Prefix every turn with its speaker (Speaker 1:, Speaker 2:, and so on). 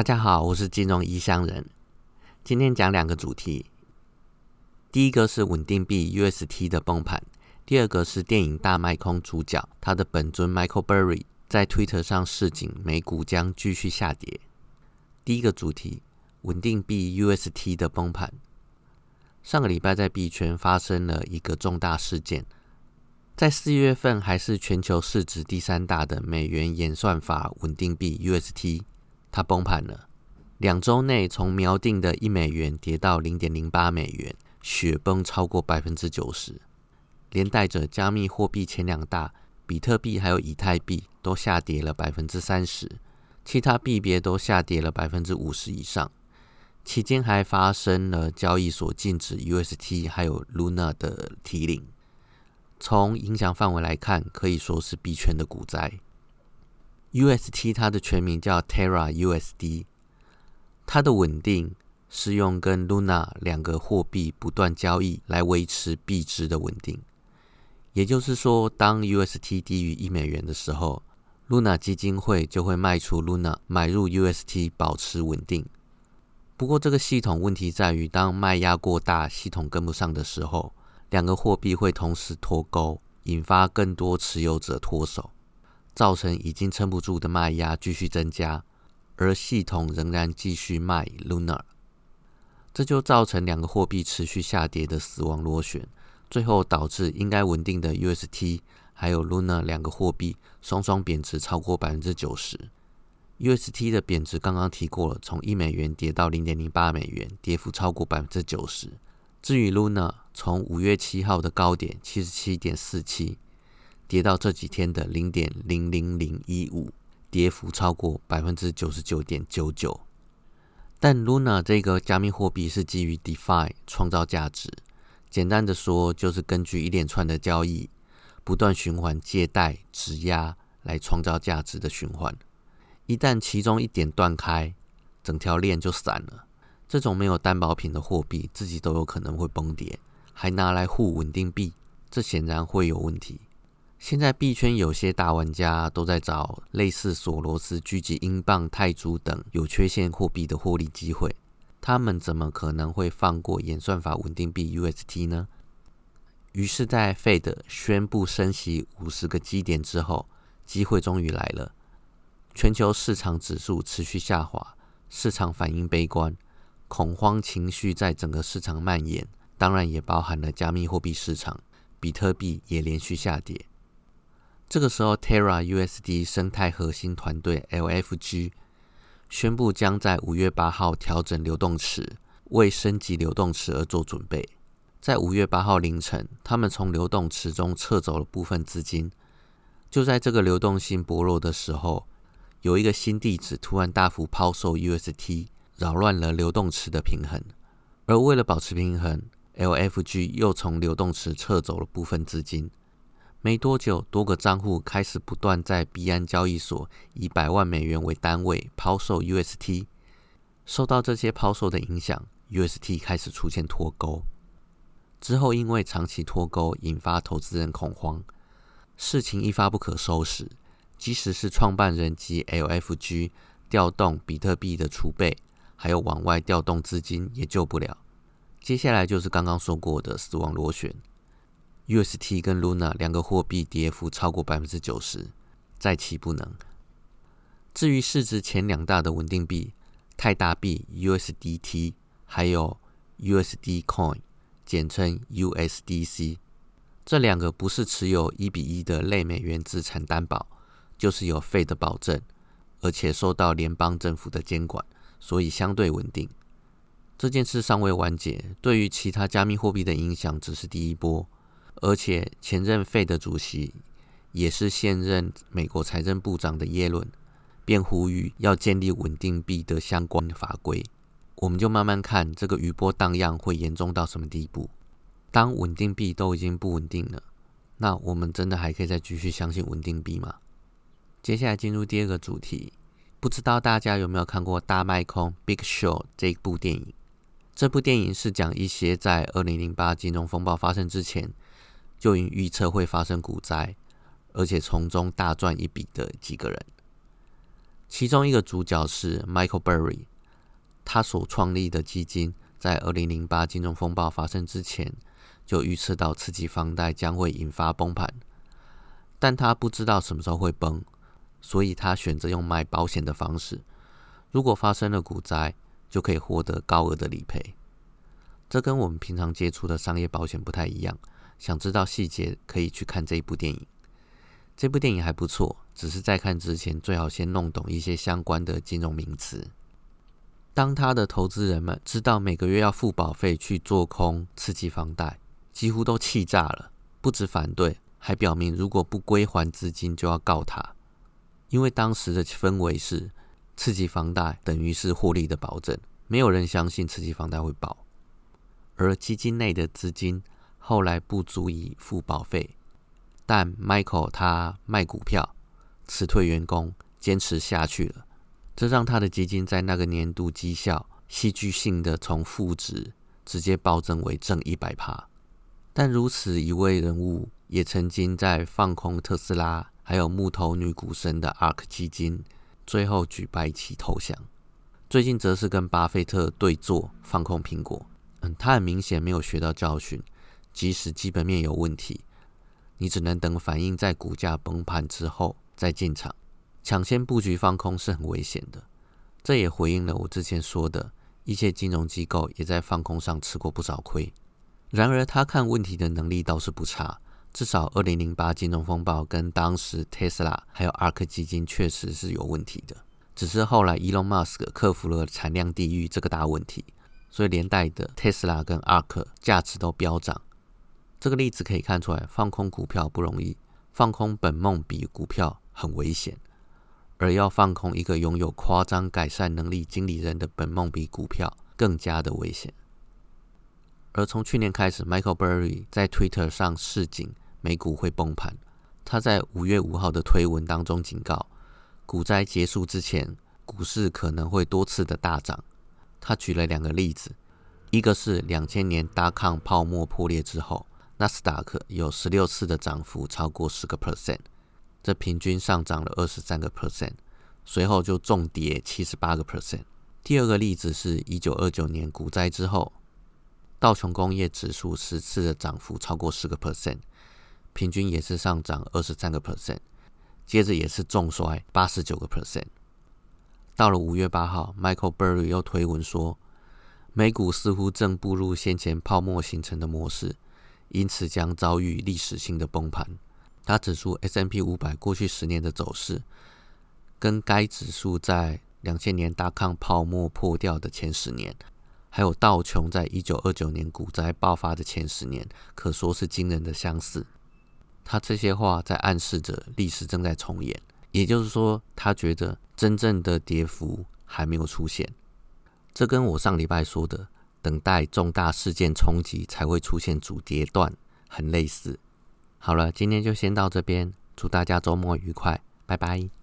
Speaker 1: 大家好，我是金融异乡人。今天讲两个主题，第一个是稳定币 UST 的崩盘，第二个是电影大卖空主角他的本尊 Michael Burry 在 Twitter 上示警，美股将继续下跌。第一个主题，稳定币 UST 的崩盘。上个礼拜在币圈发生了一个重大事件，在四月份还是全球市值第三大的美元演算法稳定币 UST。它崩盘了，两周内从锚定的一美元跌到零点零八美元，雪崩超过百分之九十，连带着加密货币前两大比特币还有以太币都下跌了百分之三十，其他币别都下跌了百分之五十以上。期间还发生了交易所禁止 UST 还有 Luna 的提领，从影响范围来看，可以说是币圈的股灾。UST 它的全名叫 Terra USD，它的稳定是用跟 Luna 两个货币不断交易来维持币值的稳定。也就是说，当 UST 低于一美元的时候，Luna 基金会就会卖出 Luna，买入 UST，保持稳定。不过，这个系统问题在于，当卖压过大，系统跟不上的时候，两个货币会同时脱钩，引发更多持有者脱手。造成已经撑不住的卖压继续增加，而系统仍然继续卖 Luna，这就造成两个货币持续下跌的死亡螺旋，最后导致应该稳定的 UST 还有 Luna 两个货币双双贬值超过百分之九十。UST 的贬值刚刚提过了，从一美元跌到零点零八美元，跌幅超过百分之九十。至于 Luna，从五月七号的高点七十七点四七。跌到这几天的零点零零零一五，跌幅超过百分之九十九点九九。但 Luna 这个加密货币是基于 DeFi 创造价值，简单的说，就是根据一连串的交易，不断循环借贷、质押来创造价值的循环。一旦其中一点断开，整条链就散了。这种没有担保品的货币，自己都有可能会崩跌，还拿来护稳定币，这显然会有问题。现在币圈有些大玩家都在找类似索罗斯狙击英镑、泰铢等有缺陷货币的获利机会，他们怎么可能会放过演算法稳定币 UST 呢？于是，在 Fed 宣布升息五十个基点之后，机会终于来了。全球市场指数持续下滑，市场反应悲观，恐慌情绪在整个市场蔓延，当然也包含了加密货币市场，比特币也连续下跌。这个时候，Terra USD 生态核心团队 LFG 宣布将在五月八号调整流动池，为升级流动池而做准备。在五月八号凌晨，他们从流动池中撤走了部分资金。就在这个流动性薄弱的时候，有一个新地址突然大幅抛售 UST，扰乱了流动池的平衡。而为了保持平衡，LFG 又从流动池撤走了部分资金。没多久，多个账户开始不断在币安交易所以百万美元为单位抛售 UST。受到这些抛售的影响，UST 开始出现脱钩。之后，因为长期脱钩，引发投资人恐慌，事情一发不可收拾。即使是创办人及 LFG 调动比特币的储备，还有往外调动资金，也救不了。接下来就是刚刚说过的死亡螺旋。UST 跟 Luna 两个货币跌幅超过百分之九十，再起不能。至于市值前两大的稳定币泰达币 USDT，还有 USD Coin，简称 USDC，这两个不是持有一比一的类美元资产担保，就是有 Fed 保证，而且受到联邦政府的监管，所以相对稳定。这件事尚未完结，对于其他加密货币的影响只是第一波。而且前任费的主席也是现任美国财政部长的耶伦，便呼吁要建立稳定币的相关法规。我们就慢慢看这个余波荡漾会严重到什么地步。当稳定币都已经不稳定了，那我们真的还可以再继续相信稳定币吗？接下来进入第二个主题，不知道大家有没有看过《大麦空 Big Show》这部电影？这部电影是讲一些在二零零八金融风暴发生之前。就因预测会发生股灾，而且从中大赚一笔的几个人。其中一个主角是 Michael Burry，他所创立的基金在二零零八金融风暴发生之前就预测到刺激房贷将会引发崩盘，但他不知道什么时候会崩，所以他选择用买保险的方式，如果发生了股灾，就可以获得高额的理赔。这跟我们平常接触的商业保险不太一样。想知道细节，可以去看这一部电影。这部电影还不错，只是在看之前最好先弄懂一些相关的金融名词。当他的投资人们知道每个月要付保费去做空刺激房贷，几乎都气炸了，不止反对，还表明如果不归还资金就要告他。因为当时的氛围是刺激房贷等于是获利的保证，没有人相信刺激房贷会保。而基金内的资金后来不足以付保费，但 Michael 他卖股票、辞退员工，坚持下去了，这让他的基金在那个年度绩效戏剧性的从负值直接暴增为正一百趴。但如此一位人物，也曾经在放空特斯拉，还有木头女股神的 ARK 基金，最后举白旗投降。最近则是跟巴菲特对坐，放空苹果。嗯，他很明显没有学到教训，即使基本面有问题，你只能等反应在股价崩盘之后再进场，抢先布局放空是很危险的。这也回应了我之前说的，一些金融机构也在放空上吃过不少亏。然而，他看问题的能力倒是不差，至少二零零八金融风暴跟当时特斯拉还有 ARK 基金确实是有问题的，只是后来 Elon Musk 克服了产量地狱这个大问题。所以连带的特斯拉跟 ARK 价值都飙涨。这个例子可以看出来，放空股票不容易，放空本梦比股票很危险，而要放空一个拥有夸张改善能力经理人的本梦比股票更加的危险。而从去年开始，Michael Burry 在 Twitter 上示警美股会崩盘。他在五月五号的推文当中警告，股灾结束之前，股市可能会多次的大涨。他举了两个例子，一个是两千年大抗泡沫破裂之后，纳斯达克有十六次的涨幅超过十个 percent，这平均上涨了二十三个 percent，随后就重跌七十八个 percent。第二个例子是一九二九年股灾之后，道琼工业指数十次的涨幅超过十个 percent，平均也是上涨二十三个 percent，接着也是重摔八十九个 percent。到了五月八号，Michael Burry 又推文说，美股似乎正步入先前泡沫形成的模式，因此将遭遇历史性的崩盘。他指出，S&P 五百过去十年的走势，跟该指数在两千年大抗泡沫破掉的前十年，还有道琼在一九二九年股灾爆发的前十年，可说是惊人的相似。他这些话在暗示着历史正在重演。也就是说，他觉得真正的跌幅还没有出现，这跟我上礼拜说的等待重大事件冲击才会出现主跌段很类似。好了，今天就先到这边，祝大家周末愉快，拜拜。